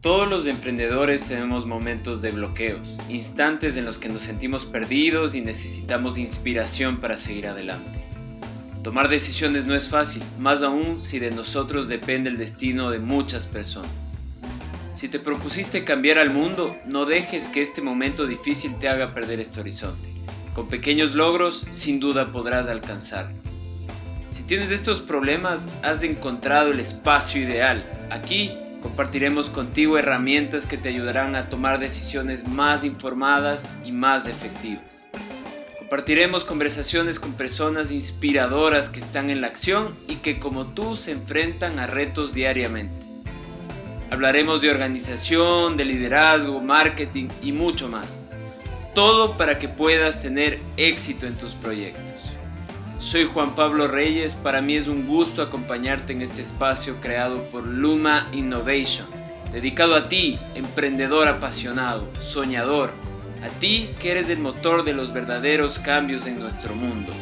Todos los emprendedores tenemos momentos de bloqueos, instantes en los que nos sentimos perdidos y necesitamos inspiración para seguir adelante. Tomar decisiones no es fácil, más aún si de nosotros depende el destino de muchas personas. Si te propusiste cambiar al mundo, no dejes que este momento difícil te haga perder este horizonte. Con pequeños logros, sin duda podrás alcanzarlo. Si tienes estos problemas, has encontrado el espacio ideal. Aquí Compartiremos contigo herramientas que te ayudarán a tomar decisiones más informadas y más efectivas. Compartiremos conversaciones con personas inspiradoras que están en la acción y que como tú se enfrentan a retos diariamente. Hablaremos de organización, de liderazgo, marketing y mucho más. Todo para que puedas tener éxito en tus proyectos. Soy Juan Pablo Reyes, para mí es un gusto acompañarte en este espacio creado por Luma Innovation, dedicado a ti, emprendedor apasionado, soñador, a ti que eres el motor de los verdaderos cambios en nuestro mundo.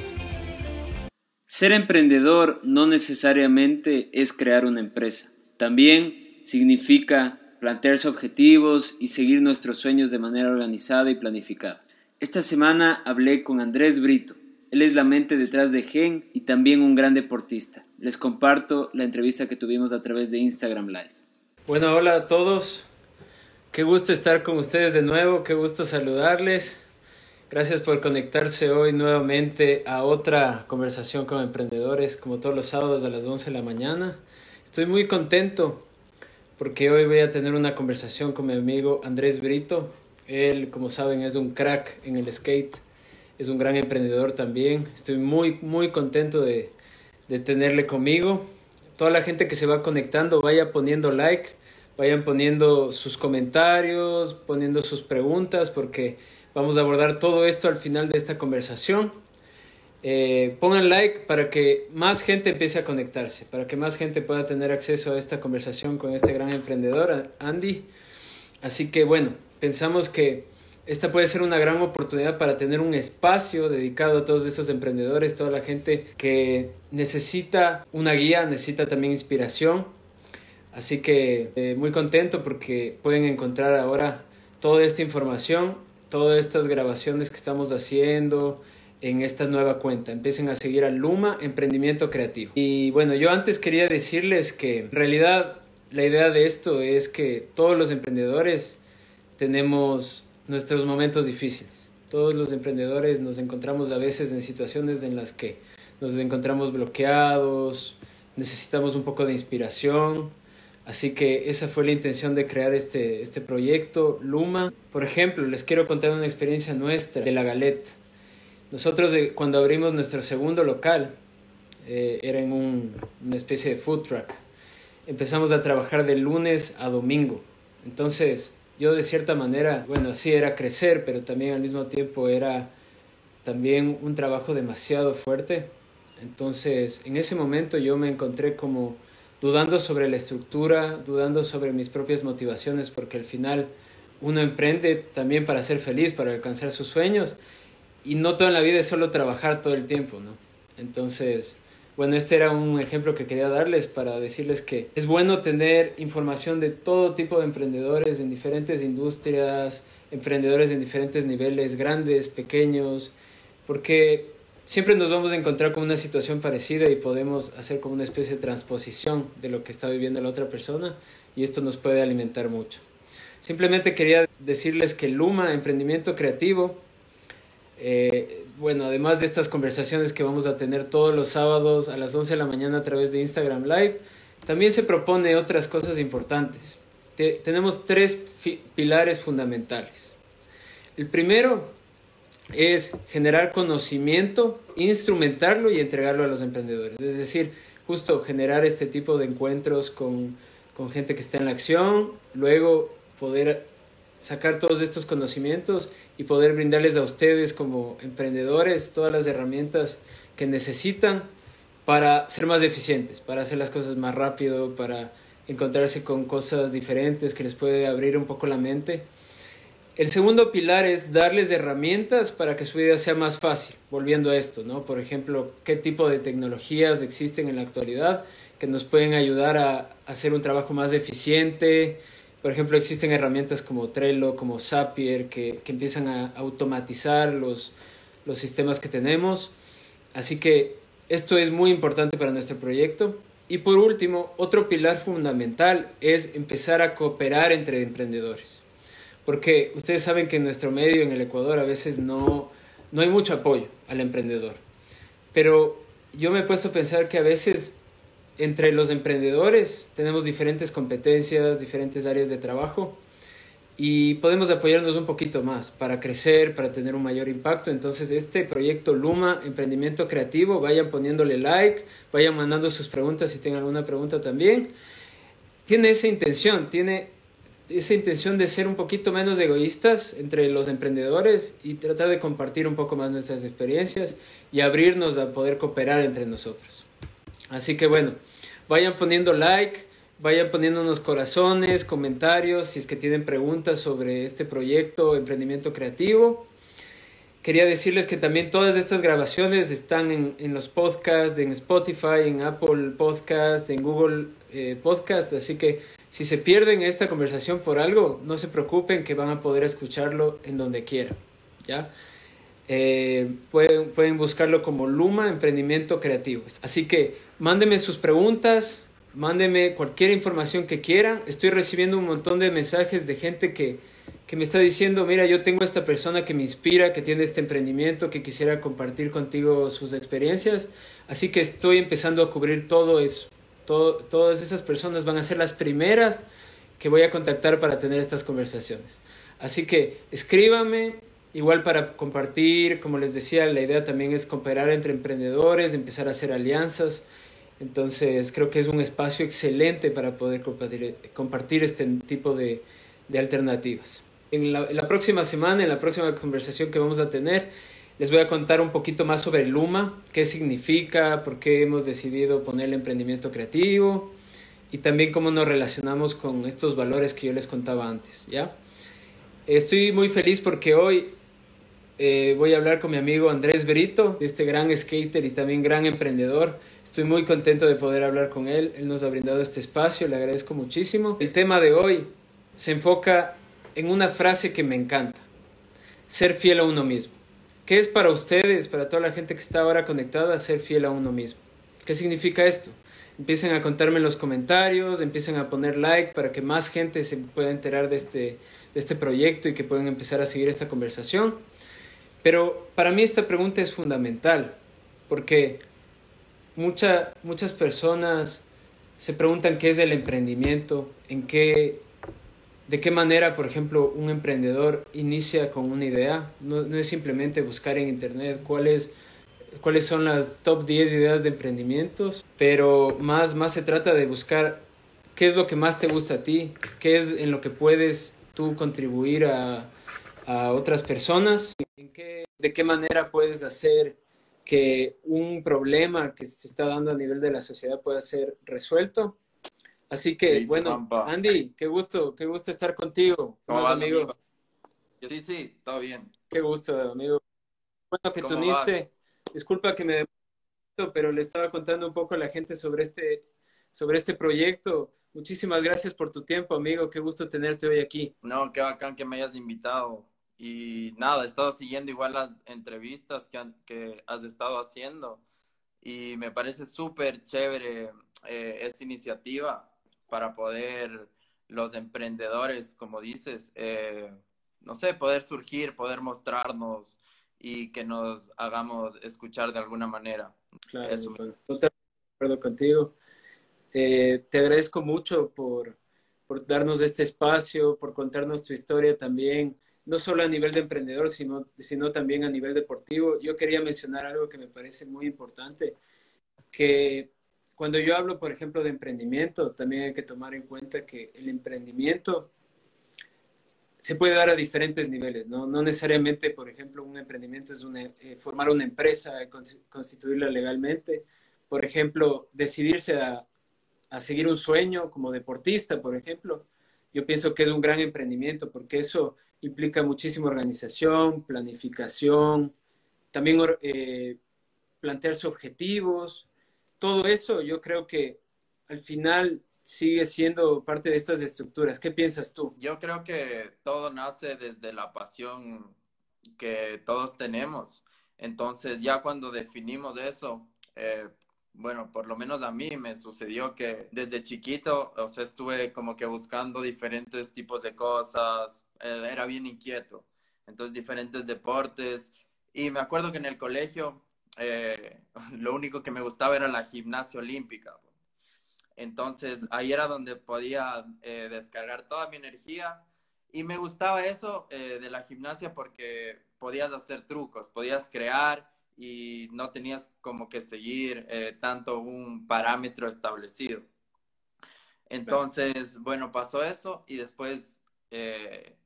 Ser emprendedor no necesariamente es crear una empresa, también significa plantearse objetivos y seguir nuestros sueños de manera organizada y planificada. Esta semana hablé con Andrés Brito, él es la mente detrás de Gen y también un gran deportista. Les comparto la entrevista que tuvimos a través de Instagram Live. Bueno, hola a todos. Qué gusto estar con ustedes de nuevo, qué gusto saludarles. Gracias por conectarse hoy nuevamente a otra conversación con emprendedores, como todos los sábados a las 11 de la mañana. Estoy muy contento porque hoy voy a tener una conversación con mi amigo Andrés Brito. Él, como saben, es un crack en el skate es un gran emprendedor también. Estoy muy, muy contento de, de tenerle conmigo. Toda la gente que se va conectando, vaya poniendo like, vayan poniendo sus comentarios, poniendo sus preguntas, porque vamos a abordar todo esto al final de esta conversación. Eh, pongan like para que más gente empiece a conectarse, para que más gente pueda tener acceso a esta conversación con este gran emprendedor, Andy. Así que bueno, pensamos que esta puede ser una gran oportunidad para tener un espacio dedicado a todos estos emprendedores, toda la gente que necesita una guía, necesita también inspiración. Así que eh, muy contento porque pueden encontrar ahora toda esta información, todas estas grabaciones que estamos haciendo en esta nueva cuenta. Empiecen a seguir a Luma Emprendimiento Creativo. Y bueno, yo antes quería decirles que en realidad la idea de esto es que todos los emprendedores tenemos nuestros momentos difíciles. Todos los emprendedores nos encontramos a veces en situaciones en las que nos encontramos bloqueados, necesitamos un poco de inspiración. Así que esa fue la intención de crear este, este proyecto, Luma. Por ejemplo, les quiero contar una experiencia nuestra de la Galette. Nosotros cuando abrimos nuestro segundo local, eh, era en un, una especie de food truck, empezamos a trabajar de lunes a domingo. Entonces, yo de cierta manera, bueno, sí era crecer, pero también al mismo tiempo era también un trabajo demasiado fuerte. Entonces, en ese momento yo me encontré como dudando sobre la estructura, dudando sobre mis propias motivaciones, porque al final uno emprende también para ser feliz, para alcanzar sus sueños, y no toda la vida es solo trabajar todo el tiempo, ¿no? Entonces, bueno, este era un ejemplo que quería darles para decirles que es bueno tener información de todo tipo de emprendedores en diferentes industrias, emprendedores en diferentes niveles, grandes, pequeños, porque siempre nos vamos a encontrar con una situación parecida y podemos hacer como una especie de transposición de lo que está viviendo la otra persona y esto nos puede alimentar mucho. Simplemente quería decirles que Luma, emprendimiento creativo, eh, bueno, además de estas conversaciones que vamos a tener todos los sábados a las 11 de la mañana a través de Instagram Live, también se propone otras cosas importantes. tenemos tres pilares fundamentales. El primero es generar conocimiento, instrumentarlo y entregarlo a los emprendedores. Es decir, justo generar este tipo de encuentros con, con gente que está en la acción, luego poder sacar todos estos conocimientos y poder brindarles a ustedes como emprendedores todas las herramientas que necesitan para ser más eficientes, para hacer las cosas más rápido, para encontrarse con cosas diferentes que les puede abrir un poco la mente. El segundo pilar es darles herramientas para que su vida sea más fácil, volviendo a esto, ¿no? Por ejemplo, qué tipo de tecnologías existen en la actualidad que nos pueden ayudar a hacer un trabajo más eficiente, Por ejemplo, existen herramientas como Trello, como Zapier, que, que empiezan a automatizar los, los sistemas que tenemos. Así que esto es muy importante para nuestro proyecto. Y por último, otro pilar fundamental es empezar a cooperar entre emprendedores. Porque ustedes saben que en nuestro medio, en el Ecuador, a veces no, no hay mucho apoyo al emprendedor. Pero yo me he puesto a pensar que a veces entre los emprendedores tenemos diferentes competencias, diferentes áreas de trabajo y podemos apoyarnos un poquito más para crecer, para tener un mayor impacto. Entonces, este proyecto Luma, Emprendimiento Creativo, vayan poniéndole like, vayan mandando sus preguntas si tienen alguna pregunta también. Tiene esa intención, tiene esa intención de ser un poquito menos egoístas entre los emprendedores y tratar de compartir un poco más nuestras experiencias y abrirnos a poder cooperar entre nosotros. Así que bueno, vayan poniendo like, vayan poniendo unos corazones, comentarios, si es que tienen preguntas sobre este proyecto, emprendimiento creativo. Quería decirles que también todas estas grabaciones están en, en los podcasts, en Spotify, en Apple Podcast, en Google eh, Podcast, así que si se pierden esta conversación por algo, no se preocupen que van a poder escucharlo en donde quieran. ¿ya? Eh, pueden, pueden buscarlo como Luma Emprendimiento Creativo. Así que mándenme sus preguntas, mándenme cualquier información que quieran. Estoy recibiendo un montón de mensajes de gente que, que me está diciendo, mira, yo tengo esta persona que me inspira, que tiene este emprendimiento, que quisiera compartir contigo sus experiencias. Así que estoy empezando a cubrir todo eso. Todo, todas esas personas van a ser las primeras que voy a contactar para tener estas conversaciones. Así que escríbame, igual para compartir, como les decía, la idea también es cooperar entre emprendedores, empezar a hacer alianzas. Entonces creo que es un espacio excelente para poder compartir, compartir este tipo de, de alternativas. En la, próxima semana, en la próxima conversación que vamos a tener, les voy a contar un poquito más sobre Luma, qué significa, por qué hemos decidido poner el emprendimiento creativo y también cómo nos relacionamos con estos valores que yo les contaba antes, ¿ya? Estoy muy feliz porque hoy eh, voy a hablar con mi amigo Andrés Berito, este gran skater y también gran emprendedor. Estoy muy contento de poder hablar con él. Él nos ha brindado este espacio, le agradezco muchísimo. El tema de hoy se enfoca en una frase que me encanta. Ser fiel a uno mismo. ¿Qué es para ustedes, para toda la gente que está ahora conectada, ser fiel a uno mismo? ¿Qué significa esto? Empiecen a contarme en los comentarios, empiecen a poner like para que más gente se pueda enterar de este, de este proyecto y que puedan empezar a seguir esta conversación. Pero para mí esta pregunta es fundamental, porque mucha, muchas personas se preguntan qué es el emprendimiento, en qué, de qué manera, por ejemplo, un emprendedor inicia con una idea. No, no es simplemente buscar en internet cuáles cuáles son las top 10 ideas de emprendimientos, pero más, más se trata de buscar qué es lo que más te gusta a ti, qué es en lo que puedes tú contribuir a, a otras personas, ¿En qué, de qué manera puedes hacer que un problema que se está dando a nivel de la sociedad pueda ser resuelto. Así que, bueno, Andy, qué gusto, qué gusto estar contigo. ¿Cómo vas, amigo? amigo? Sí, sí, todo bien. Qué gusto, amigo. Bueno, que tú uniste. Disculpa que me pero le estaba contando un poco a la gente sobre este, sobre este proyecto. Muchísimas gracias por tu tiempo, amigo. Qué gusto tenerte hoy aquí. No, qué bacán que me hayas invitado. Y nada, he estado siguiendo igual las entrevistas que, que has estado haciendo y me parece súper chévere eh, esta iniciativa para poder los emprendedores, como dices, eh, no sé, poder surgir, poder mostrarnos y que nos hagamos escuchar de alguna manera. Claro, Eso. totalmente de acuerdo contigo. Eh, te agradezco mucho por, por darnos este espacio, por contarnos tu historia también no solo a nivel de emprendedor, sino, sino también a nivel deportivo. Yo quería mencionar algo que me parece muy importante, que cuando yo hablo, por ejemplo, de emprendimiento, también hay que tomar en cuenta que el emprendimiento se puede dar a diferentes niveles, ¿no? No necesariamente, por ejemplo, un emprendimiento es eh, formar una empresa, constituirla legalmente. Por ejemplo, decidirse a, a seguir un sueño como deportista, por ejemplo. Yo pienso que es un gran emprendimiento porque eso implica muchísima organización, planificación, también eh, plantearse objetivos. Todo eso yo creo que al final sigue siendo parte de estas estructuras. ¿Qué piensas tú? Yo creo que todo nace desde la pasión que todos tenemos. Entonces, ya cuando definimos eso, eh, bueno, por lo menos a mí me sucedió que desde chiquito, o sea, estuve como que buscando diferentes tipos de cosas, era bien inquieto, entonces diferentes deportes, y me acuerdo que en el colegio eh, lo único que me gustaba era la gimnasia olímpica. Entonces ahí era donde podía eh, descargar toda mi energía y me gustaba eso de la gimnasia porque podías hacer trucos, podías crear y no tenías como que seguir eh, tanto un parámetro establecido. Entonces, bueno, pasó eso y después eh,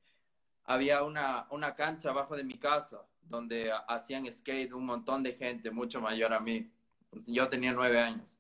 había una, una cancha abajo de mi casa donde hacían skate un montón de gente, mucho mayor a mí. Yo tenía nueve años.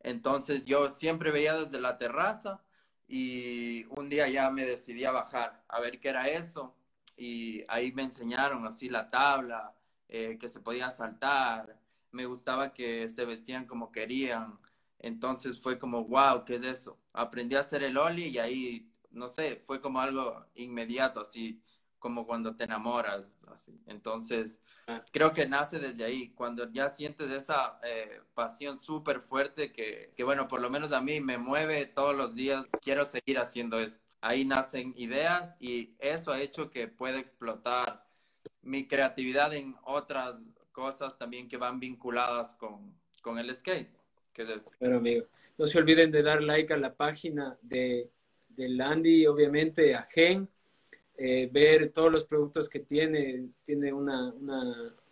Entonces yo siempre veía desde la terraza y un día ya me decidí a bajar a ver qué era eso y ahí me enseñaron así la tabla, eh, que se podía saltar, me gustaba que se vestían como querían, entonces fue como, wow, ¿qué es eso? Aprendí a hacer el oli y ahí, no sé, fue como algo inmediato, así como cuando te enamoras, así. Entonces, ah. creo que nace desde ahí, cuando ya sientes esa eh, pasión súper fuerte que, que, bueno, por lo menos a mí me mueve todos los días, quiero seguir haciendo esto. Ahí nacen ideas y eso ha hecho que pueda explotar mi creatividad en otras cosas también que van vinculadas con, con el skate. Pero amigo, no se olviden de dar like a la página de, de Landy, obviamente a Gen, eh, ver todos los productos que tiene, tiene una,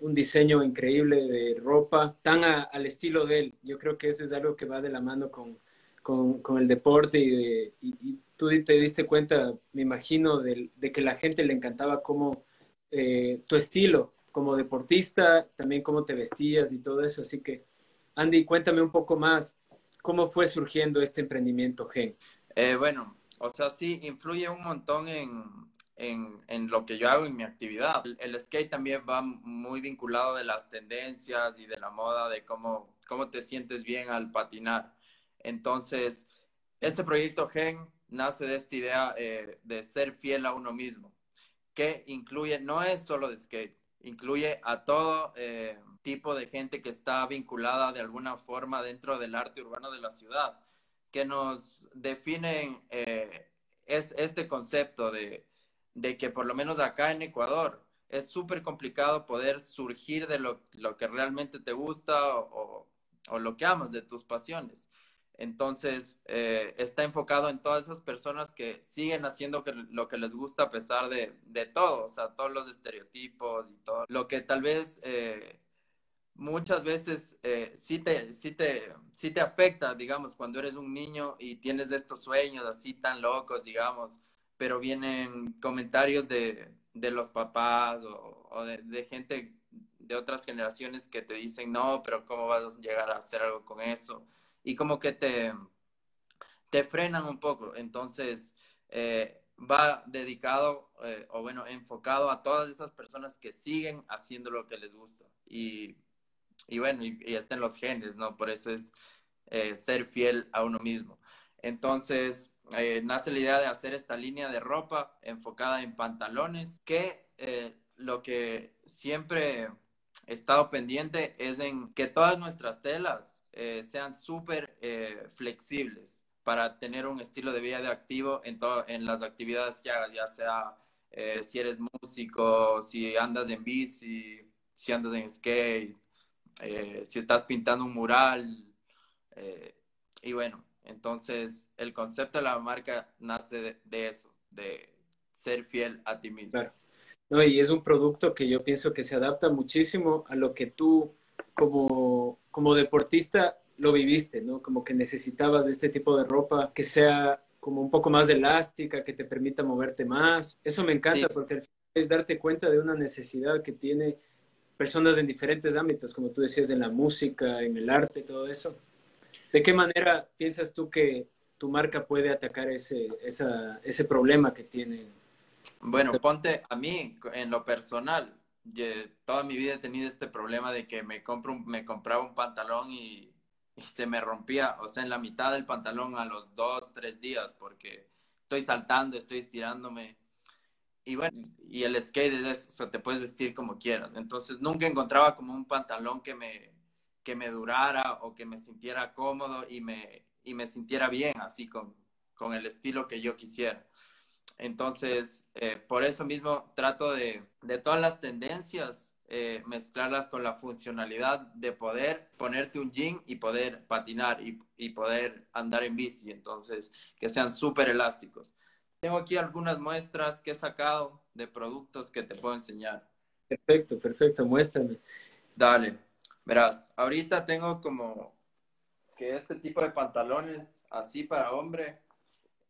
un diseño increíble de ropa, tan al estilo de él. Yo creo que eso es algo que va de la mano con, con, el deporte y, de, y, tú te diste cuenta, me imagino, de, de que la gente le encantaba cómo eh, tu estilo como deportista, también cómo te vestías y todo eso. Así que, Andy, cuéntame un poco más, ¿cómo fue surgiendo este emprendimiento Gen? Eh, bueno, o sea, sí, influye un montón en, en, lo que yo hago en mi actividad. El, skate también va muy vinculado de las tendencias y de la moda, de cómo, cómo te sientes bien al patinar. Entonces, este proyecto Gen nace de esta idea eh, de ser fiel a uno mismo que incluye, no es solo de skate, incluye a todo eh, tipo de gente que está vinculada de alguna forma dentro del arte urbano de la ciudad, que nos definen eh, es este concepto de, de, que por lo menos acá en Ecuador es súper complicado poder surgir de lo, lo, que realmente te gusta o, o lo que amas, de tus pasiones. Entonces, eh, está enfocado en todas esas personas que siguen haciendo lo que les gusta a pesar de, todo, o sea, todos los estereotipos y todo. Lo que tal vez eh, muchas veces eh, sí, te, sí, te, sí te afecta, digamos, cuando eres un niño y tienes estos sueños así tan locos, digamos, pero vienen comentarios de, los papás o, de, de gente de otras generaciones que te dicen, no, pero ¿cómo vas a llegar a hacer algo con eso? y como que te, te frenan un poco. Entonces, eh, va dedicado, eh, o bueno, enfocado a todas esas personas que siguen haciendo lo que les gusta. Y, y bueno, y, y está los genes, ¿no? Por eso es eh, ser fiel a uno mismo. Entonces, nace la idea de hacer esta línea de ropa enfocada en pantalones, que lo que siempre he estado pendiente es en que todas nuestras telas eh, sean súper eh, flexibles para tener un estilo de vida de activo en, en las actividades que hagas, ya sea eh, si eres músico, si andas en bici, si andas en skate, si estás pintando un mural. y bueno, entonces el concepto de la marca nace de, eso, de ser fiel a ti mismo. Claro. No, y es un producto que yo pienso que se adapta muchísimo a lo que tú como, como deportista lo viviste, ¿no? Como que necesitabas de este tipo de ropa que sea como un poco más elástica, que te permita moverte más. Eso me encanta porque es darte cuenta de una necesidad que tiene personas en diferentes ámbitos, como tú decías, en la música, en el arte, todo eso. ¿De qué manera piensas tú que tu marca puede atacar ese, esa, ese problema que tiene? Bueno, ponte a mí, en lo personal, toda mi vida he tenido este problema de que me, compro me compraba un pantalón y y se me rompía, o sea, en la mitad del pantalón a los dos, tres días, porque estoy saltando, estoy estirándome. Y bueno, y el skate es, o sea, te puedes vestir como quieras. Entonces nunca encontraba como un pantalón que me, que me durara o que me sintiera cómodo y me, y me sintiera bien, así con, con el estilo que yo quisiera. Entonces, eh, por eso mismo trato de, de todas las tendencias, eh, mezclarlas con la funcionalidad de poder ponerte un jean y poder patinar y, y poder andar en bici. Entonces, que sean súper elásticos. Tengo aquí algunas muestras que he sacado de productos que te puedo enseñar. Perfecto, perfecto, muéstrame. Dale, verás, ahorita tengo como que este tipo de pantalones así para hombre,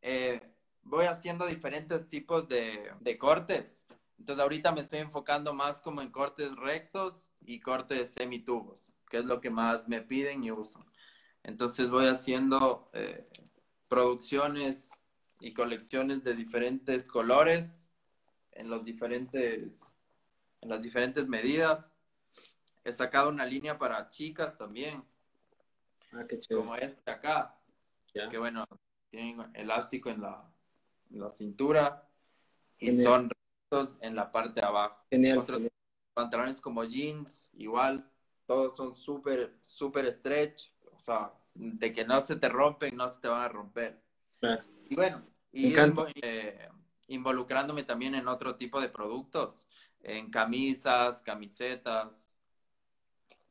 eh, voy haciendo diferentes tipos de, de cortes. Entonces ahorita me estoy enfocando más como en cortes rectos y cortes semitubos, que es lo que más me piden y uso. Entonces voy haciendo eh, producciones y colecciones de diferentes colores en los diferentes en las diferentes medidas. He sacado una línea para chicas también. Ah, qué chévere. Como este acá. Que bueno, tienen elástico en la, en la cintura y Genial. son rectos en la parte de abajo. Genial. Otros genial. pantalones como jeans, igual, todos son súper, súper stretch, o sea, de que no se te rompen, no se te van a romper. Claro. Y bueno, y eh, involucrándome también en otro tipo de productos, en camisas, camisetas,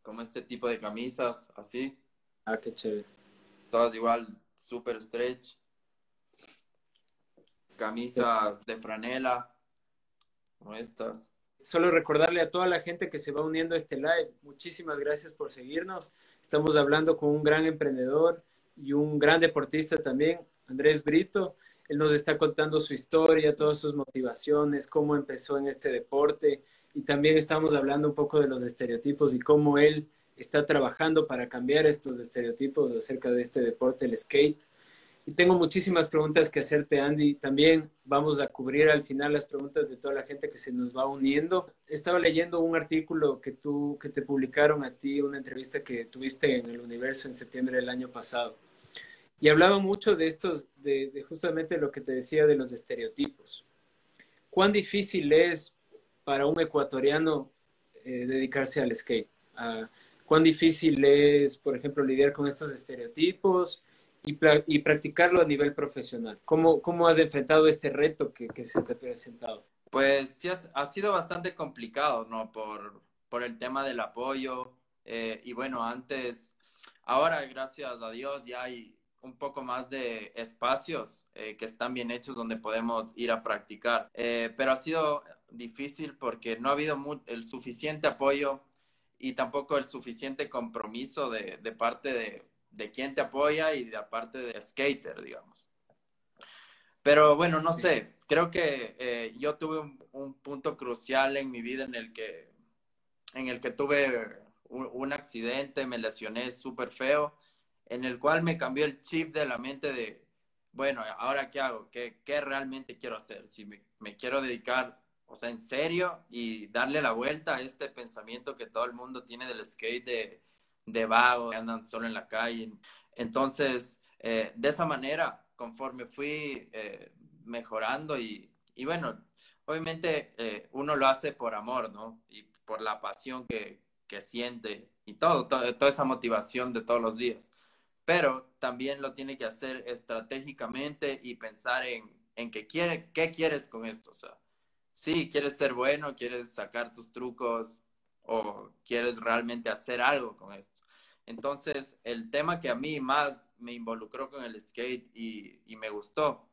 como este tipo de camisas, así, Ah, qué chévere. todas igual, súper stretch. Camisas de franela, como estas. Solo recordarle a toda la gente que se va uniendo a este live, muchísimas gracias por seguirnos. Estamos hablando con un gran emprendedor y un gran deportista también, Andrés Brito. Él nos está contando su historia, todas sus motivaciones, cómo empezó en este deporte y también estamos hablando un poco de los estereotipos y cómo él está trabajando para cambiar estos estereotipos acerca de este deporte, el skate. Y tengo muchísimas preguntas que hacerte, Andy. También vamos a cubrir al final las preguntas de toda la gente que se nos va uniendo. Estaba leyendo un artículo que tú, que te publicaron a ti, una entrevista que tuviste en el Universo en septiembre del año pasado. Y hablaba mucho de estos, de, de justamente lo que te decía de los estereotipos. ¿Cuán difícil es para un ecuatoriano eh, dedicarse al skate? Ah, ¿Cuán difícil es, por ejemplo, lidiar con estos estereotipos? y, y practicarlo a nivel profesional. ¿Cómo, cómo has enfrentado este reto que, que se te ha presentado? Pues sí, ha sido bastante complicado, ¿no? Por, por el tema del apoyo. eh, y bueno, antes, ahora, gracias a Dios, ya hay un poco más de espacios eh, que están bien hechos donde podemos ir a practicar. Eh, pero ha sido difícil porque no ha habido el suficiente apoyo y tampoco el suficiente compromiso de, de parte de, de quien te apoya y de parte de skater, digamos. Pero bueno, no sé, creo que eh, yo tuve un, un punto crucial en mi vida en el que, en el que tuve un, un accidente, me lesioné súper feo, en el cual me cambió el chip de la mente de, bueno, ¿ahora qué hago? ¿Qué, qué realmente quiero hacer? Si me, quiero dedicar, o sea, en serio y darle la vuelta a este pensamiento que todo el mundo tiene del skate de, de vago, que andan solo en la calle. Entonces, eh, de esa manera, conforme fui eh, mejorando y, y bueno, obviamente eh, uno lo hace por amor, ¿no? Y por la pasión que, que siente y todo, to- toda esa motivación de todos los días. Pero también lo tiene que hacer estratégicamente y pensar en, en qué, quiere, qué quieres con esto. O sea, sí, quieres ser bueno, quieres sacar tus trucos o quieres realmente hacer algo con esto. Entonces, el tema que a mí más me involucró con el skate y, y me gustó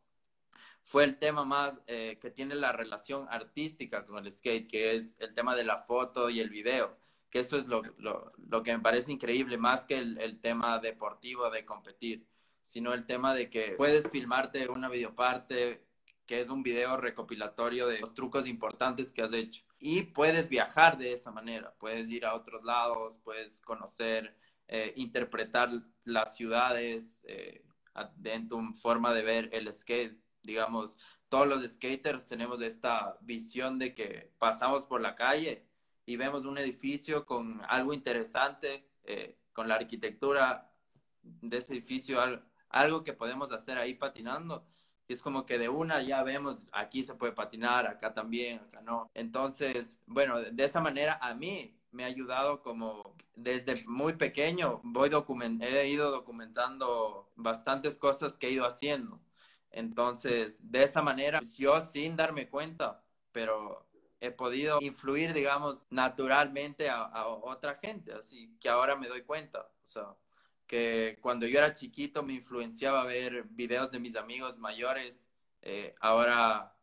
fue el tema más eh, que tiene la relación artística con el skate, que es el tema de la foto y el video, que eso es lo, lo, lo que me parece increíble, más que el, el, tema deportivo de competir, sino el tema de que puedes filmarte una videoparte que es un video recopilatorio de los trucos importantes que has hecho. Y puedes viajar de esa manera, puedes ir a otros lados, puedes conocer, eh, interpretar las ciudades eh, en tu forma de ver el skate. Digamos, todos los skaters tenemos esta visión de que pasamos por la calle y vemos un edificio con algo interesante, eh, con la arquitectura de ese edificio algo que podemos hacer ahí patinando. Y es como que de una ya vemos, aquí se puede patinar, acá también, acá no. Entonces, bueno, de esa manera a mí me ha ayudado como desde muy pequeño, voy document he ido documentando bastantes cosas que he ido haciendo. Entonces, de esa manera, yo sin darme cuenta, pero he podido influir, digamos, naturalmente a, a, otra gente, así que ahora me doy cuenta. O sea, que cuando yo era chiquito me influenciaba ver videos de mis amigos mayores, eh, ahora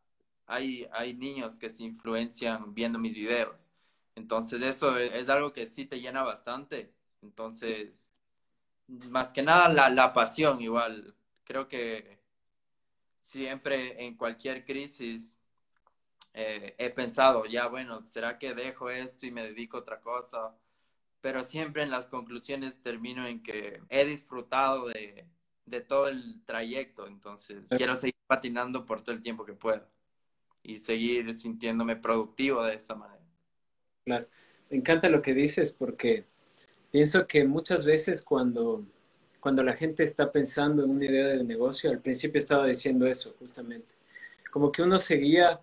hay, hay niños que se influencian viendo mis videos. Entonces eso es, algo que sí te llena bastante. Entonces, más que nada la, la pasión igual. Creo que siempre en cualquier crisis eh, he pensado, ya bueno, ¿será que dejo esto y me dedico a otra cosa? pero siempre en las conclusiones termino en que he disfrutado de, de todo el trayecto, entonces quiero seguir patinando por todo el tiempo que pueda y seguir sintiéndome productivo de esa manera. Claro, me encanta lo que dices porque pienso que muchas veces cuando, cuando la gente está pensando en una idea de negocio, al principio estaba diciendo eso justamente, como que uno seguía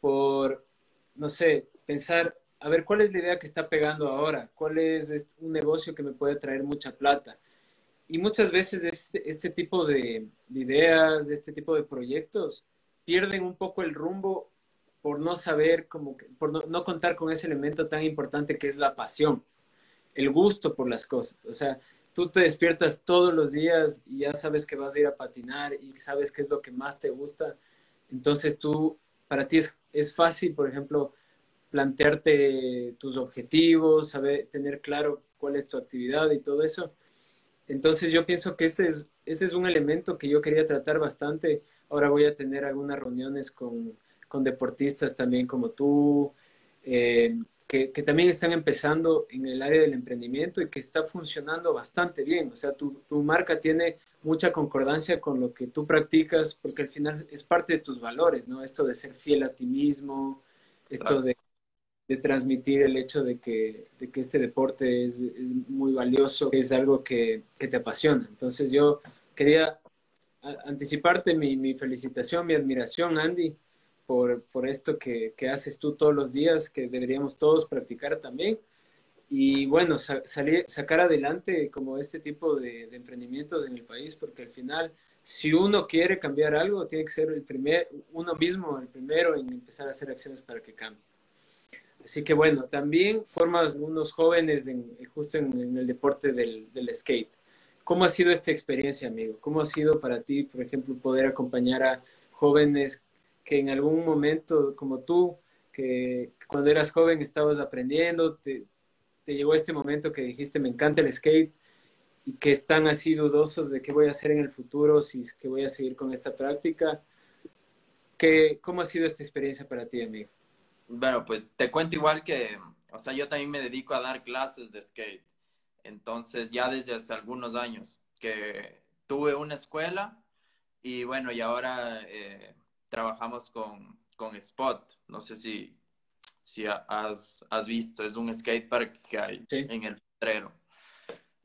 por, no sé, pensar, a ver, ¿cuál es la idea que está pegando ahora? ¿Cuál es un negocio que me puede traer mucha plata? Y muchas veces este, este tipo de, ideas, de este tipo de proyectos, pierden un poco el rumbo por no saber, como por no, no, contar con ese elemento tan importante que es la pasión, el gusto por las cosas. O sea, tú te despiertas todos los días y ya sabes que vas a ir a patinar y sabes qué es lo que más te gusta. Entonces tú, para ti es, es fácil, por ejemplo, plantearte tus objetivos, saber, tener claro cuál es tu actividad y todo eso. Entonces yo pienso que ese es, ese es un elemento que yo quería tratar bastante. Ahora voy a tener algunas reuniones con, con deportistas también como tú, eh, que, que, también están empezando en el área del emprendimiento y que está funcionando bastante bien. O sea, tu, tu marca tiene mucha concordancia con lo que tú practicas porque al final es parte de tus valores, ¿no? Esto de ser fiel a ti mismo, esto de de transmitir el hecho de que, de que este deporte es, es, muy valioso, es algo que, que, te apasiona. Entonces yo quería anticiparte mi, mi felicitación, mi admiración, Andy, por, por esto que, que, haces tú todos los días, que deberíamos todos practicar también. Y bueno, salir, sacar adelante como este tipo de, de emprendimientos en el país, porque al final si uno quiere cambiar algo, tiene que ser el primer, uno mismo el primero en empezar a hacer acciones para que cambie. Así que bueno, también formas unos jóvenes en, justo en, el deporte del, del, skate. ¿Cómo ha sido esta experiencia, amigo? ¿Cómo ha sido para ti, por ejemplo, poder acompañar a jóvenes que en algún momento, como tú, que cuando eras joven estabas aprendiendo, te, te llegó este momento que dijiste, me encanta el skate, y que están así dudosos de qué voy a hacer en el futuro, si es que voy a seguir con esta práctica. ¿Qué, ¿Cómo ha sido esta experiencia para ti, amigo? Bueno, pues te cuento igual que, o sea, yo también me dedico a dar clases de skate. Entonces, ya desde hace algunos años que tuve una escuela y bueno, y ahora eh, trabajamos con, con Spot. No sé si, si has, has visto, es un skate park que hay en el Potrero.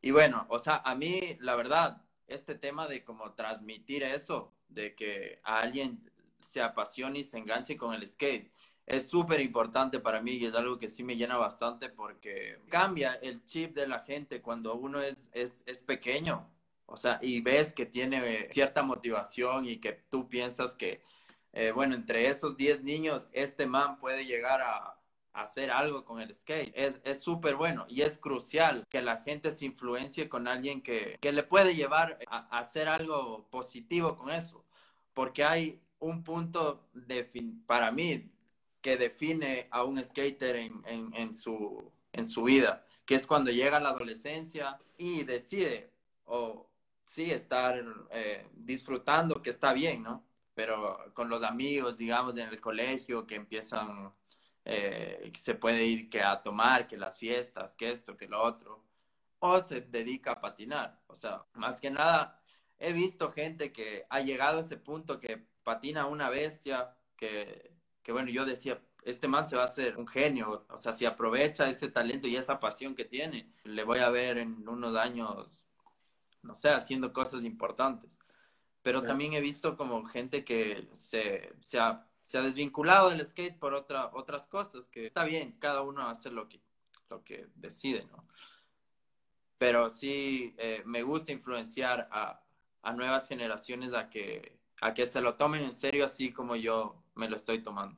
Y bueno, o sea, a mí, la verdad, este tema de cómo transmitir eso, de que a alguien se apasione y se enganche con el skate es súper importante para mí y es algo que sí me llena bastante porque cambia el chip de la gente cuando uno es, es, es pequeño. O sea, y ves que tiene cierta motivación y que tú piensas que, eh, bueno, entre esos 10 niños, este man puede llegar a, hacer algo con el skate. Es súper bueno y es crucial que la gente se influencie con alguien que, que le puede llevar a, hacer algo positivo con eso. Porque hay un punto de fin, para mí que define a un skater en, en, su, en su vida, que es cuando llega la adolescencia y decide, o sí, estar eh, disfrutando, que está bien, ¿no? Pero con los amigos, digamos, en el colegio, que empiezan, eh, se puede ir que a tomar, que las fiestas, que esto, que lo otro, o se dedica a patinar. O sea, más que nada, he visto gente que ha llegado a ese punto que patina una bestia, que que bueno, yo decía, este man se va a hacer un genio, o sea, si aprovecha ese talento y esa pasión que tiene, le voy a ver en unos años no sé, haciendo cosas importantes. Pero también he visto como gente que se, se, ha, se ha desvinculado del skate por otra, otras cosas, que está bien, cada uno hace lo que, lo que decide, ¿no? Pero sí eh, me gusta influenciar a, a nuevas generaciones a que, a que se lo tomen en serio así como yo me lo estoy tomando.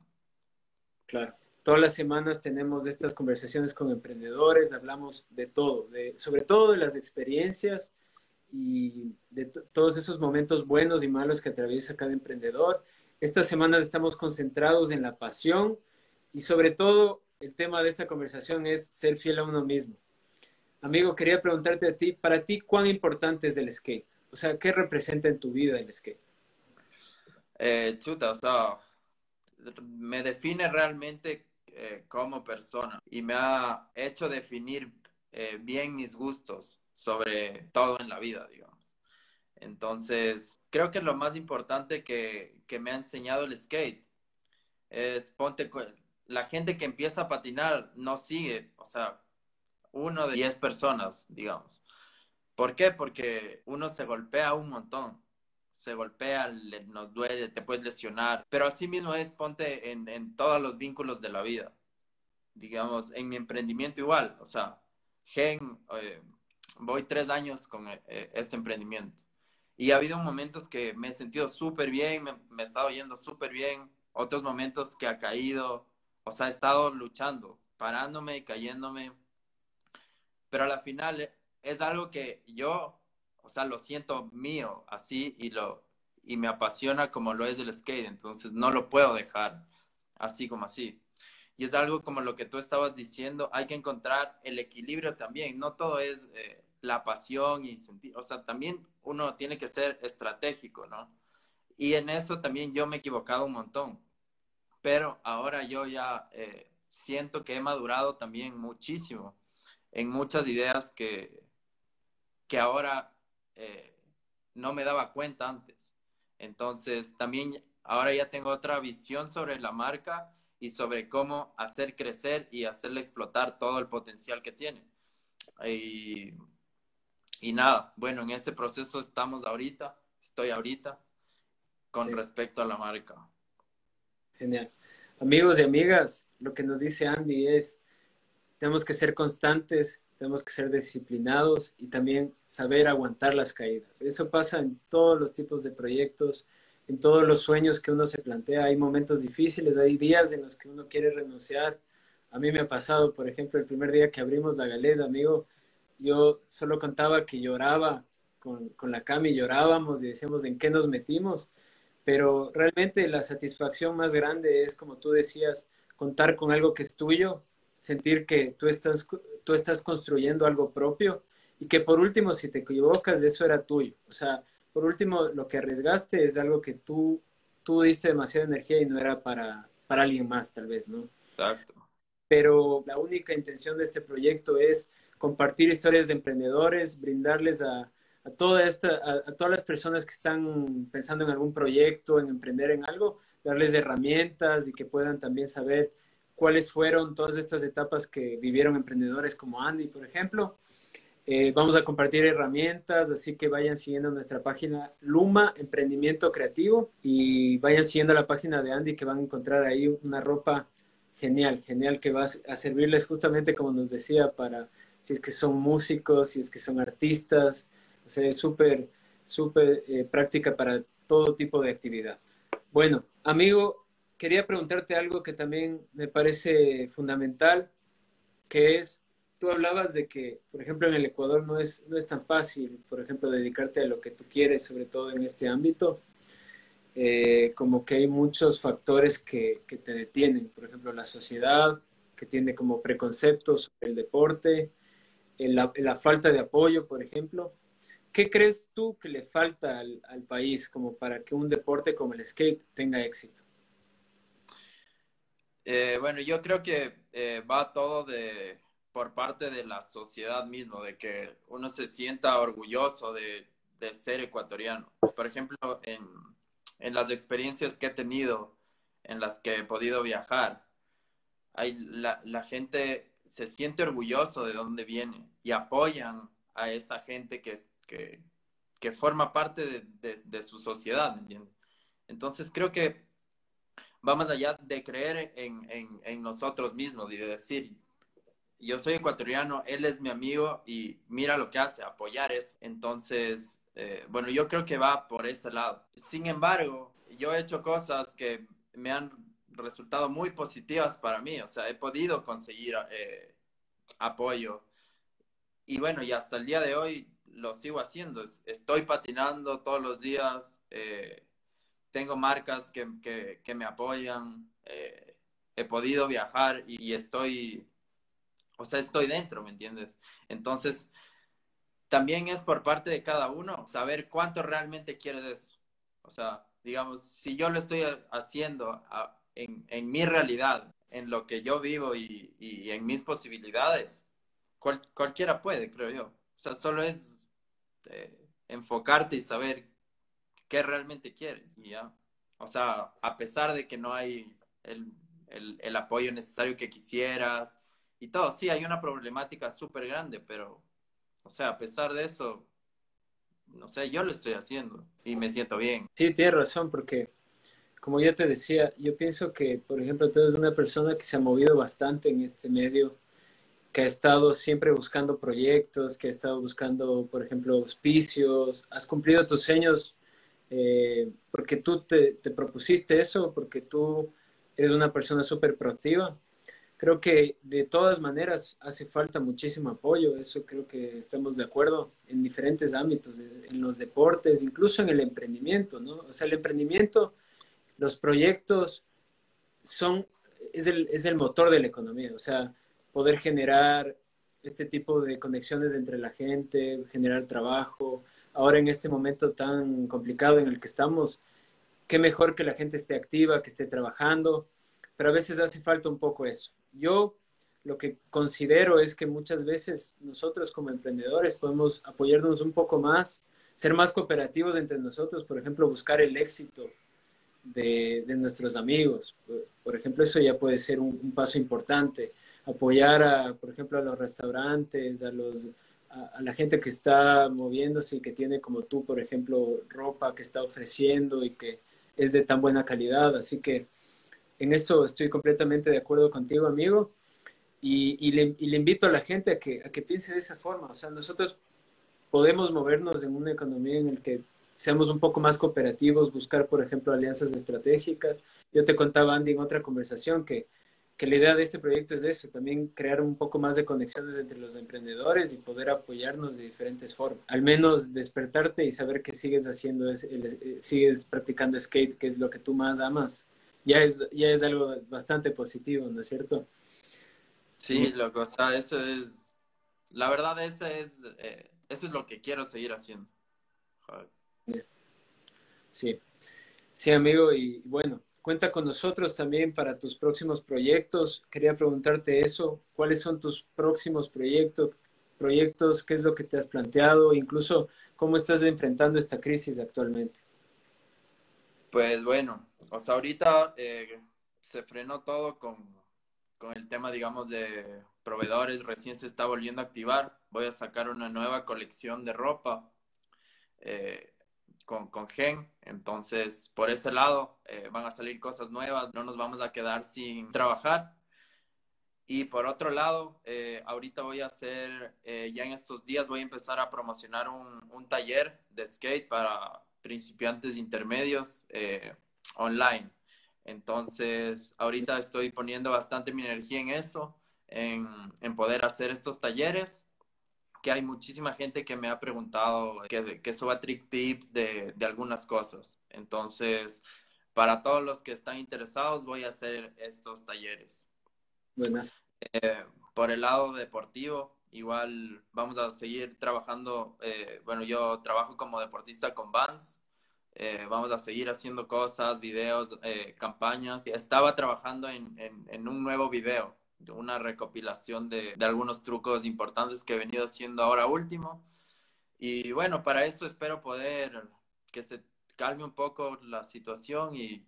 Claro. Todas las semanas tenemos estas conversaciones con emprendedores, hablamos de todo, de, sobre todo de las experiencias y de todos esos momentos buenos y malos que atraviesa cada emprendedor. Estas semanas estamos concentrados en la pasión y sobre todo el tema de esta conversación es ser fiel a uno mismo. Amigo, quería preguntarte a ti, para ti, ¿cuán importante es el skate? O sea, ¿qué representa en tu vida el skate? Eh, chuta, o sea, me define realmente eh, como persona y me ha hecho definir eh, bien mis gustos sobre todo en la vida, digamos. Entonces, creo que lo más importante que, que me ha enseñado el skate es ponte, la gente que empieza a patinar no sigue, o sea, uno de diez personas, digamos. ¿Por qué? Porque uno se golpea un montón. Se golpea, nos duele, te puedes lesionar. Pero así mismo es, ponte en, en todos los vínculos de la vida. Digamos, en mi emprendimiento igual. O sea, Gen, eh, voy tres años con eh, este emprendimiento. Y ha habido momentos que me he sentido súper bien, me, me, he estado yendo súper bien. Otros momentos que ha caído. O sea, he estado luchando, parándome y cayéndome. Pero a la final es algo que yo, o sea, lo siento mío así y lo y me apasiona como lo es el skate, entonces no lo puedo dejar así como así. Y es algo como lo que tú estabas diciendo, hay que encontrar el equilibrio también, no todo es eh, la pasión y sentir, o sea, también uno tiene que ser estratégico, ¿no? Y en eso también yo me he equivocado un montón, pero ahora yo ya eh, siento que he madurado también muchísimo en muchas ideas que, que ahora eh, no me daba cuenta antes. Entonces, también ahora ya tengo otra visión sobre la marca y sobre cómo hacer crecer y hacerle explotar todo el potencial que tiene. Y, y nada, bueno, en ese proceso estamos ahorita, estoy ahorita con respecto a la marca. Genial. Amigos y amigas, lo que nos dice Andy es, tenemos que ser constantes, tenemos que ser disciplinados y también saber aguantar las caídas. Eso pasa en todos los tipos de proyectos, en todos los sueños que uno se plantea. Hay momentos difíciles, hay días en los que uno quiere renunciar. A mí me ha pasado, por ejemplo, el primer día que abrimos la galera, amigo, yo solo contaba que lloraba con, con la cama y llorábamos y decíamos en qué nos metimos. Pero realmente la satisfacción más grande es, como tú decías, contar con algo que es tuyo, sentir que tú estás, tú estás construyendo algo propio y que por último, si te equivocas, eso era tuyo. O sea, por último, lo que arriesgaste es algo que tú, tú diste demasiada energía y no era para, para alguien más, tal vez, ¿no? Exacto. Pero la única intención de este proyecto es compartir historias de emprendedores, brindarles a, a, toda esta, a, a todas las personas que están pensando en algún proyecto, en emprender en algo, darles herramientas y que puedan también saber cuáles fueron todas estas etapas que vivieron emprendedores como Andy, por ejemplo. Eh, vamos a compartir herramientas, así que vayan siguiendo nuestra página Luma Emprendimiento Creativo y vayan siguiendo la página de Andy que van a encontrar ahí una ropa genial, genial que va a servirles justamente como nos decía para si es que son músicos, si es que son artistas, o sea, es súper, súper eh, práctica para todo tipo de actividad. Bueno, amigo, quería preguntarte algo que también me parece fundamental, que es, tú hablabas de que, por ejemplo, en el Ecuador no es, no es tan fácil, por ejemplo, dedicarte a lo que tú quieres, sobre todo en este ámbito, eh, como que hay muchos factores que, que, te detienen, por ejemplo, la sociedad, que tiene como preconceptos el deporte, la, falta de apoyo, por ejemplo. ¿Qué crees tú que le falta al, al país como para que un deporte como el skate tenga éxito? Eh, bueno, yo creo que eh, va todo de por parte de la sociedad mismo, de que uno se sienta orgulloso de, de ser ecuatoriano. Por ejemplo, en, en, las experiencias que he tenido, en las que he podido viajar, hay, la, la gente se siente orgulloso de dónde viene y apoyan a esa gente que, que, forma parte de, de, su sociedad, ¿entiendes? Entonces creo que vamos allá de creer en, en, en, nosotros mismos y de decir, yo soy ecuatoriano, él es mi amigo y mira lo que hace, apoyar eso. Entonces, eh, bueno, yo creo que va por ese lado. Sin embargo, yo he hecho cosas que me han resultado muy positivas para mí, o sea, he podido conseguir eh, apoyo. Y bueno, y hasta el día de hoy lo sigo haciendo. Estoy patinando todos los días, eh, tengo marcas que, que, me apoyan, eh, he podido viajar y, estoy, o sea, estoy dentro, ¿me entiendes? Entonces, también es por parte de cada uno saber cuánto realmente quieres eso. O sea, digamos, si yo lo estoy haciendo en, en, mi realidad, en lo que yo vivo y, y en mis posibilidades, cualquiera puede, creo yo. O sea, solo es eh, enfocarte y saber qué realmente quieres. ¿ya? O sea, a pesar de que no hay el, el, el apoyo necesario que quisieras y todo, sí, hay una problemática súper grande, pero, o sea, a pesar de eso, no sé, yo lo estoy haciendo y me siento bien. Sí, tienes razón, porque como ya te decía, yo pienso que, por ejemplo, tú eres una persona que se ha movido bastante en este medio que ha estado siempre buscando proyectos, que ha estado buscando, por ejemplo, auspicios, has cumplido tus sueños eh, porque tú te, te, propusiste eso, porque tú eres una persona súper proactiva. Creo que de todas maneras hace falta muchísimo apoyo, eso creo que estamos de acuerdo en diferentes ámbitos, en los deportes, incluso en el emprendimiento, ¿no? O sea, el emprendimiento, los proyectos son, es el, es el motor de la economía, o sea, poder generar este tipo de conexiones entre la gente, generar trabajo. Ahora en este momento tan complicado en el que estamos, qué mejor que la gente esté activa, que esté trabajando, pero a veces hace falta un poco eso. Yo lo que considero es que muchas veces nosotros como emprendedores podemos apoyarnos un poco más, ser más cooperativos entre nosotros, por ejemplo, buscar el éxito de, de nuestros amigos. Por, ejemplo, eso ya puede ser un, paso importante apoyar, a, por ejemplo, a los restaurantes, a, los, a, la gente que está moviéndose y que tiene como tú, por ejemplo, ropa que está ofreciendo y que es de tan buena calidad. Así que en eso estoy completamente de acuerdo contigo, amigo. Y, y le, invito a la gente a que, a que piense de esa forma. O sea, nosotros podemos movernos en una economía en la que seamos un poco más cooperativos, buscar, por ejemplo, alianzas estratégicas. Yo te contaba, Andy, en otra conversación que que la idea de este proyecto es eso, también crear un poco más de conexiones entre los emprendedores y poder apoyarnos de diferentes formas. Al menos despertarte y saber que sigues haciendo, eh, sigues practicando skate, que es lo que tú más amas, ya es, ya es algo bastante positivo, ¿no es cierto? Sí, loco, o sea, eso es, la verdad, eso es, eh, eso es lo que quiero seguir haciendo. Sí, sí, amigo, y bueno, Cuenta con nosotros también para tus próximos proyectos. Quería preguntarte eso. ¿Cuáles son tus próximos proyectos? proyectos? ¿Qué es lo que te has planteado? Incluso, ¿cómo estás enfrentando esta crisis actualmente? Pues bueno, o sea, ahorita eh, se frenó todo con, con el tema, digamos, de proveedores. Recién se está volviendo a activar. Voy a sacar una nueva colección de ropa. Eh, con, con Gen. Entonces, por ese lado, eh, van a salir cosas nuevas, no nos vamos a quedar sin trabajar. Y por otro lado, eh, ahorita voy a hacer, eh, ya en estos días voy a empezar a promocionar un, un taller de skate para principiantes intermedios online. Entonces, ahorita estoy poniendo bastante mi energía en eso, en, en poder hacer estos talleres que hay muchísima gente que me ha preguntado que, que suba trick tips de, de, algunas cosas. Entonces, para todos los que están interesados, voy a hacer estos talleres. Buenas. Eh, por el lado deportivo, igual vamos a seguir trabajando. Eh, bueno, yo trabajo como deportista con Vans. Eh, vamos a seguir haciendo cosas, videos, eh, campañas. Estaba trabajando en, en, en un nuevo video una recopilación de, de, algunos trucos importantes que he venido haciendo ahora último. Y bueno, para eso espero poder que se calme un poco la situación y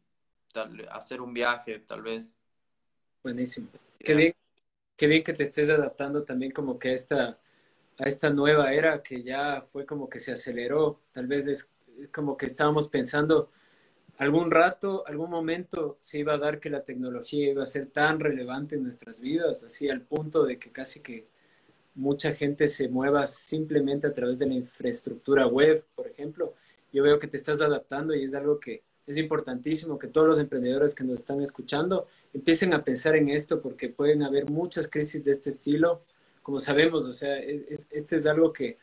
tal, hacer un viaje, tal vez. Buenísimo. Qué bien, qué bien que te estés adaptando también como que a esta, a esta nueva era que ya fue como que se aceleró. Tal vez es como que estábamos pensando algún rato, algún momento se iba a dar que la tecnología iba a ser tan relevante en nuestras vidas, así al punto de que casi que mucha gente se mueva simplemente a través de la infraestructura web, por ejemplo. Yo veo que te estás adaptando y es algo que es importantísimo que todos los emprendedores que nos están escuchando empiecen a pensar en esto porque pueden haber muchas crisis de este estilo. Como sabemos, o sea, este es algo que,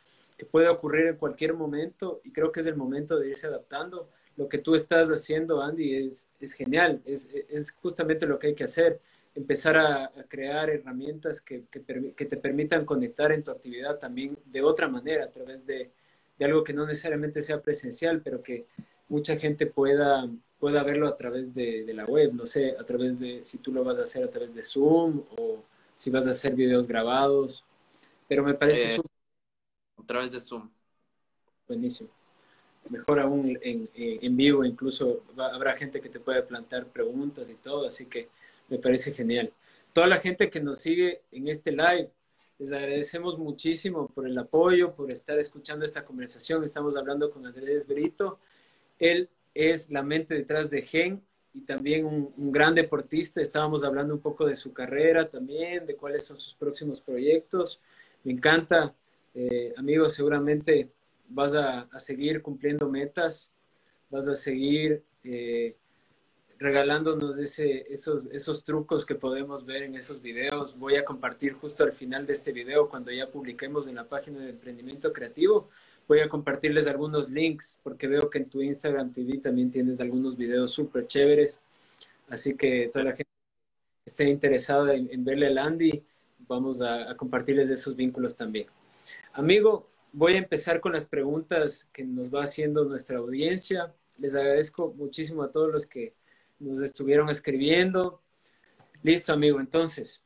puede ocurrir en cualquier momento y creo que es el momento de irse adaptando. Lo que tú estás haciendo, Andy, es, es genial, es, es, justamente lo que hay que hacer, empezar a, a crear herramientas que, que, que, te permitan conectar en tu actividad también de otra manera, a través de, de algo que no necesariamente sea presencial, pero que mucha gente pueda, pueda verlo a través de, la web, no sé, a través de, si tú lo vas a hacer a través de Zoom o si vas a hacer videos grabados, pero me parece... Eh, a través de Zoom. Buenísimo. Mejor aún en, en vivo, incluso habrá gente que te pueda plantear preguntas y todo, así que me parece genial. Toda la gente que nos sigue en este live, les agradecemos muchísimo por el apoyo, por estar escuchando esta conversación. Estamos hablando con Andrés Brito. Él es la mente detrás de Gen y también un, gran deportista. Estábamos hablando un poco de su carrera también, de cuáles son sus próximos proyectos. Me encanta, eh, amigo, seguramente vas a, seguir cumpliendo metas, vas a seguir eh, regalándonos ese, esos, esos trucos que podemos ver en esos videos. Voy a compartir justo al final de este video, cuando ya publiquemos en la página de Emprendimiento Creativo, voy a compartirles algunos links porque veo que en tu Instagram TV también tienes algunos videos súper chéveres. Así que toda la gente que esté interesada en, verle al Andy, vamos a, compartirles esos vínculos también. Amigo, voy a empezar con las preguntas que nos va haciendo nuestra audiencia. Les agradezco muchísimo a todos los que nos estuvieron escribiendo. Listo, amigo. Entonces,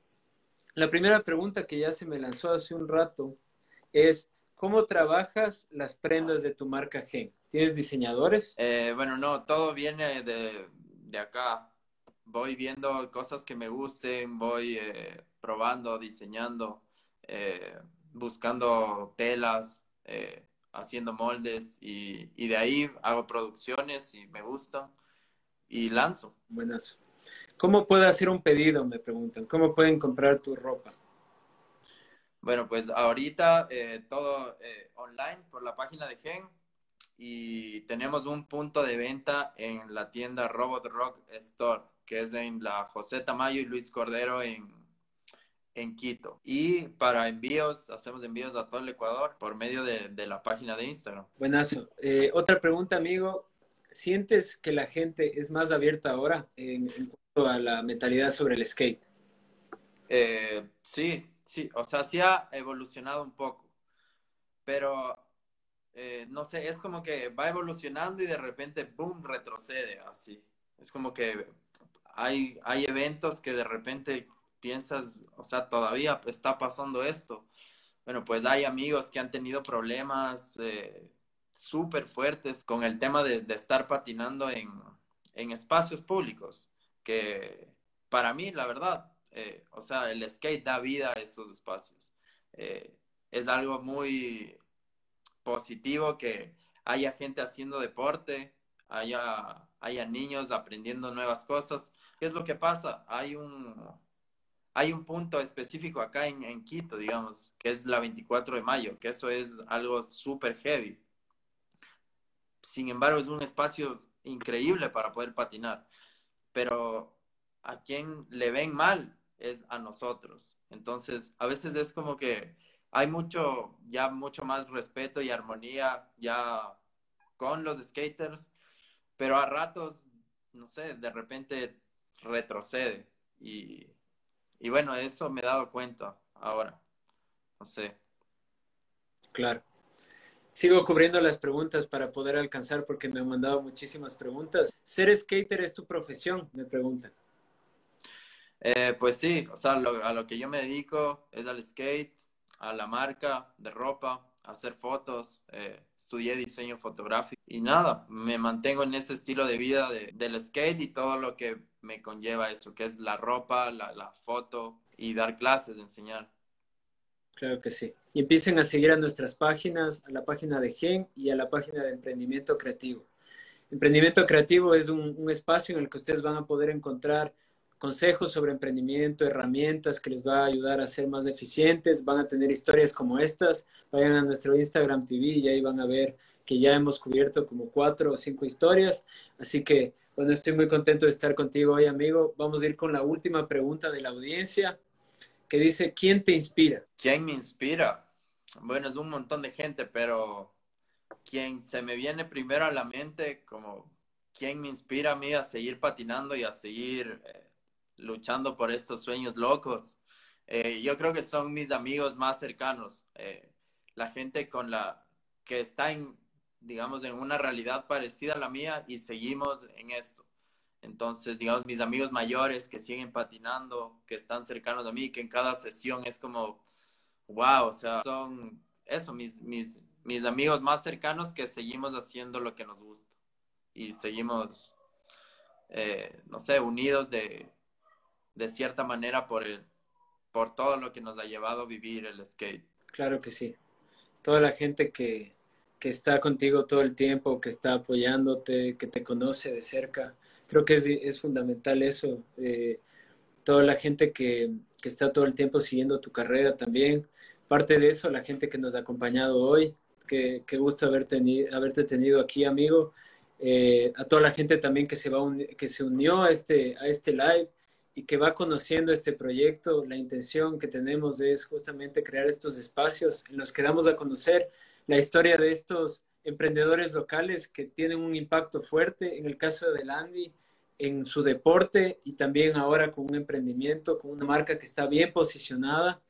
la primera pregunta que ya se me lanzó hace un rato es, ¿Cómo trabajas las prendas de tu marca Gen? ¿Tienes diseñadores? Eh, bueno, no, todo viene de, de, acá. Voy viendo cosas que me gusten, voy eh, probando, diseñando, eh, buscando telas, haciendo moldes y, y, de ahí hago producciones y me gustan y lanzo. Buenazo. ¿Cómo puedo hacer un pedido? Me preguntan. ¿Cómo pueden comprar tu ropa? Bueno, pues ahorita eh, todo eh, online por la página de Gen y tenemos un punto de venta en la tienda Robot Rock Store, que es en la José Tamayo y Luis Cordero en, en Quito. Y para envíos, hacemos envíos a todo el Ecuador por medio de, de la página de Instagram. Buenazo. Eh, otra pregunta, amigo. ¿Sientes que la gente es más abierta ahora en, en cuanto a la mentalidad sobre el skate? sí, sí, o sea, sí ha evolucionado un poco, pero eh, no sé, es como que va evolucionando y de repente, boom, retrocede así. Es como que hay, hay eventos que de repente piensas, o sea, todavía está pasando esto. Bueno, pues hay amigos que han tenido problemas eh, súper fuertes con el tema de, estar patinando en, en espacios públicos, que para mí, la verdad, eh, o sea, el skate da vida a esos espacios. Eh, es algo muy positivo que haya gente haciendo deporte, haya, haya niños aprendiendo nuevas cosas. ¿Qué es lo que pasa? Hay un, hay un punto específico acá en, en Quito, digamos, que es la 24 de mayo, que eso es algo súper heavy. Sin embargo, es un espacio increíble para poder patinar. Pero a quien le ven mal es a nosotros. Entonces, a veces es como que hay mucho, ya mucho más respeto y armonía ya con los skaters, pero a ratos, no sé, de repente retrocede. Y, y bueno, eso me he dado cuenta ahora. No sé. Claro. Sigo cubriendo las preguntas para poder alcanzar porque me han mandado muchísimas preguntas. ¿Ser skater es tu profesión? Me preguntan. Eh, pues sí, o sea, a lo que yo me dedico es al skate, a la marca de ropa, hacer fotos, eh, estudié diseño fotográfico y nada, me mantengo en ese estilo de vida del skate y todo lo que me conlleva eso, que es la ropa, la, foto y dar clases, enseñar. Claro que sí. Y empiecen a seguir a nuestras páginas, a la página de GEN y a la página de Emprendimiento Creativo. Emprendimiento Creativo es un, un espacio en el que ustedes van a poder encontrar consejos sobre emprendimiento, herramientas que les va a ayudar a ser más eficientes, van a tener historias como estas, vayan a nuestro Instagram TV y ahí van a ver que ya hemos cubierto como cuatro o cinco historias, así que bueno, estoy muy contento de estar contigo hoy, amigo. Vamos a ir con la última pregunta de la audiencia, que dice, ¿quién te inspira? ¿Quién me inspira? Bueno, es un montón de gente, pero quien se me viene primero a la mente, como quién me inspira a mí a seguir patinando y a seguir eh, luchando por estos sueños locos. Eh, yo creo que son mis amigos más cercanos, eh, la gente con la que está en, digamos, en una realidad parecida a la mía y seguimos en esto. Entonces, digamos, mis amigos mayores que siguen patinando, que están cercanos a mí, que en cada sesión es como, wow, o sea, son eso, mis, mis, mis amigos más cercanos que seguimos haciendo lo que nos gusta y seguimos, eh, no sé, unidos de, de cierta manera por, el, por todo lo que nos ha llevado a vivir el skate. Claro que sí. Toda la gente que, que está contigo todo el tiempo, que está apoyándote, que te conoce de cerca. Creo que es, es fundamental eso. Eh, toda la gente que, que, está todo el tiempo siguiendo tu carrera también. Parte de eso, la gente que nos ha acompañado hoy. Que, que gusto haber tenido, haberte tenido aquí, amigo. Eh, a toda la gente también que se, va que se unió a este, a este live y que va conociendo este proyecto, la intención que tenemos es justamente crear estos espacios en los que damos a conocer la historia de estos emprendedores locales que tienen un impacto fuerte, en el caso de Landy, en su deporte y también ahora con un emprendimiento, con una marca que está bien posicionada.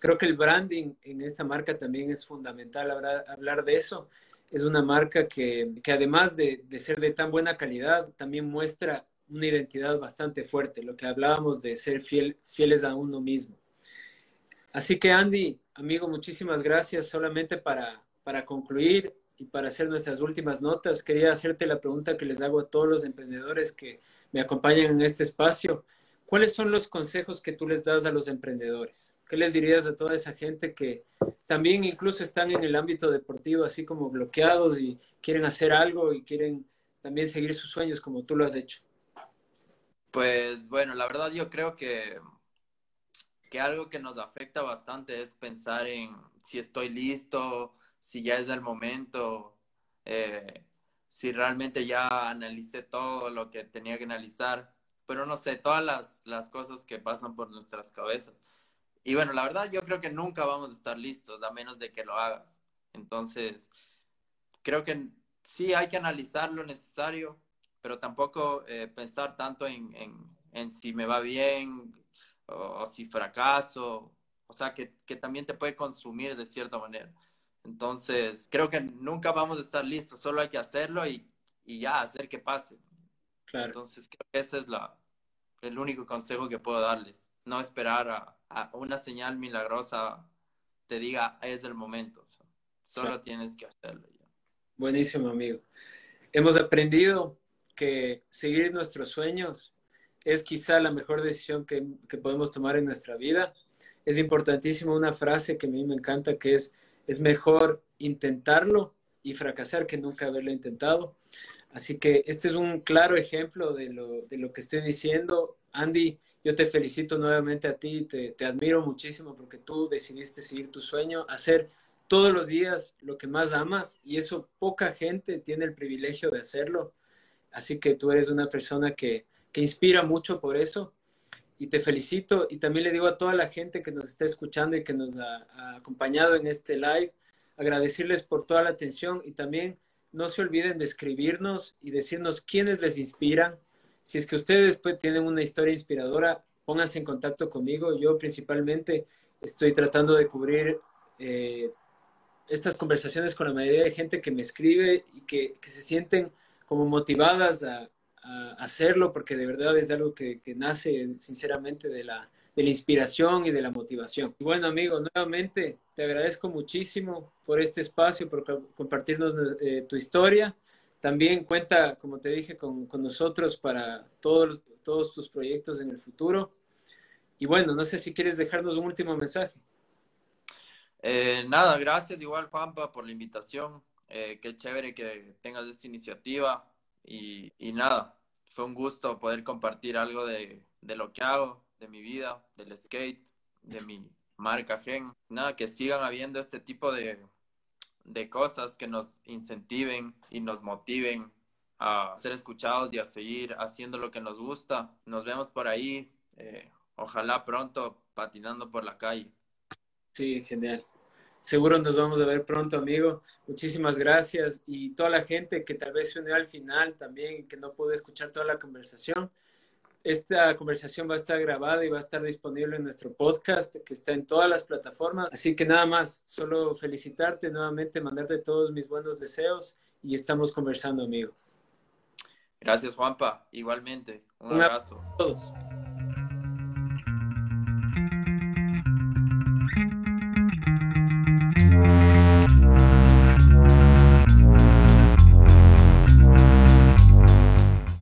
Creo que el branding en esta marca también es fundamental hablar, de eso. Es una marca que, que además de, de ser de tan buena calidad, también muestra una identidad bastante fuerte, lo que hablábamos de ser fiel, fieles a uno mismo. Así que Andy, amigo, muchísimas gracias. Solamente para, para concluir y para hacer nuestras últimas notas, quería hacerte la pregunta que les hago a todos los emprendedores que me acompañan en este espacio. ¿Cuáles son los consejos que tú les das a los emprendedores? ¿Qué les dirías a toda esa gente que también incluso están en el ámbito deportivo, así como bloqueados y quieren hacer algo y quieren también seguir sus sueños como tú lo has hecho? Pues bueno, la verdad yo creo que, que algo que nos afecta bastante es pensar en si estoy listo, si ya es el momento, eh, si realmente ya analicé todo lo que tenía que analizar, pero no sé, todas las, las cosas que pasan por nuestras cabezas. Y bueno, la verdad yo creo que nunca vamos a estar listos a menos de que lo hagas. Entonces, creo que sí hay que analizar lo necesario, pero tampoco eh, pensar tanto en, en, en, si me va bien o, o, si fracaso, o sea, que, que también te puede consumir de cierta manera. Entonces, creo que nunca vamos a estar listos, solo hay que hacerlo y, y ya, hacer que pase. Claro. Entonces, creo que ese es la, el único consejo que puedo darles. No esperar a, a una señal milagrosa te diga, es el momento. O sea, solo claro. tienes que hacerlo. Ya. Buenísimo, amigo. Hemos aprendido que seguir nuestros sueños es quizá la mejor decisión que, que, podemos tomar en nuestra vida. Es importantísimo una frase que a mí me encanta, que es, es mejor intentarlo y fracasar que nunca haberlo intentado. Así que este es un claro ejemplo de lo, de lo que estoy diciendo. Andy, yo te felicito nuevamente a ti, te, te admiro muchísimo porque tú decidiste seguir tu sueño, hacer todos los días lo que más amas y eso poca gente tiene el privilegio de hacerlo. Así que tú eres una persona que, que inspira mucho por eso y te felicito. Y también le digo a toda la gente que nos está escuchando y que nos ha, acompañado en este live, agradecerles por toda la atención y también no se olviden de escribirnos y decirnos quiénes les inspiran. Si es que ustedes pues, tienen una historia inspiradora, pónganse en contacto conmigo. Yo principalmente estoy tratando de cubrir eh, estas conversaciones con la mayoría de gente que me escribe y que, que se sienten como motivadas a, a, hacerlo, porque de verdad es algo que, que nace sinceramente de la, de la inspiración y de la motivación. Bueno, amigo, nuevamente te agradezco muchísimo por este espacio, por compartirnos eh, tu historia. También cuenta, como te dije, con, con nosotros para todos, todos tus proyectos en el futuro. Y bueno, no sé si quieres dejarnos un último mensaje. Eh, nada, gracias igual Juanpa por la invitación. Eh, qué chévere que tengas esta iniciativa y, nada, fue un gusto poder compartir algo de, de, lo que hago, de mi vida, del skate, de mi marca Gen. Nada, que sigan habiendo este tipo de, de cosas que nos incentiven y nos motiven a ser escuchados y a seguir haciendo lo que nos gusta. Nos vemos por ahí, eh, ojalá pronto patinando por la calle. Sí, genial. Seguro nos vamos a ver pronto, amigo. Muchísimas gracias. Y toda la gente que tal vez se unió al final también, que no pudo escuchar toda la conversación. Esta conversación va a estar grabada y va a estar disponible en nuestro podcast, que está en todas las plataformas. Así que nada más, solo felicitarte nuevamente, mandarte todos mis buenos deseos y estamos conversando, amigo. Gracias, Juanpa. Igualmente. Un, Un abrazo. A todos.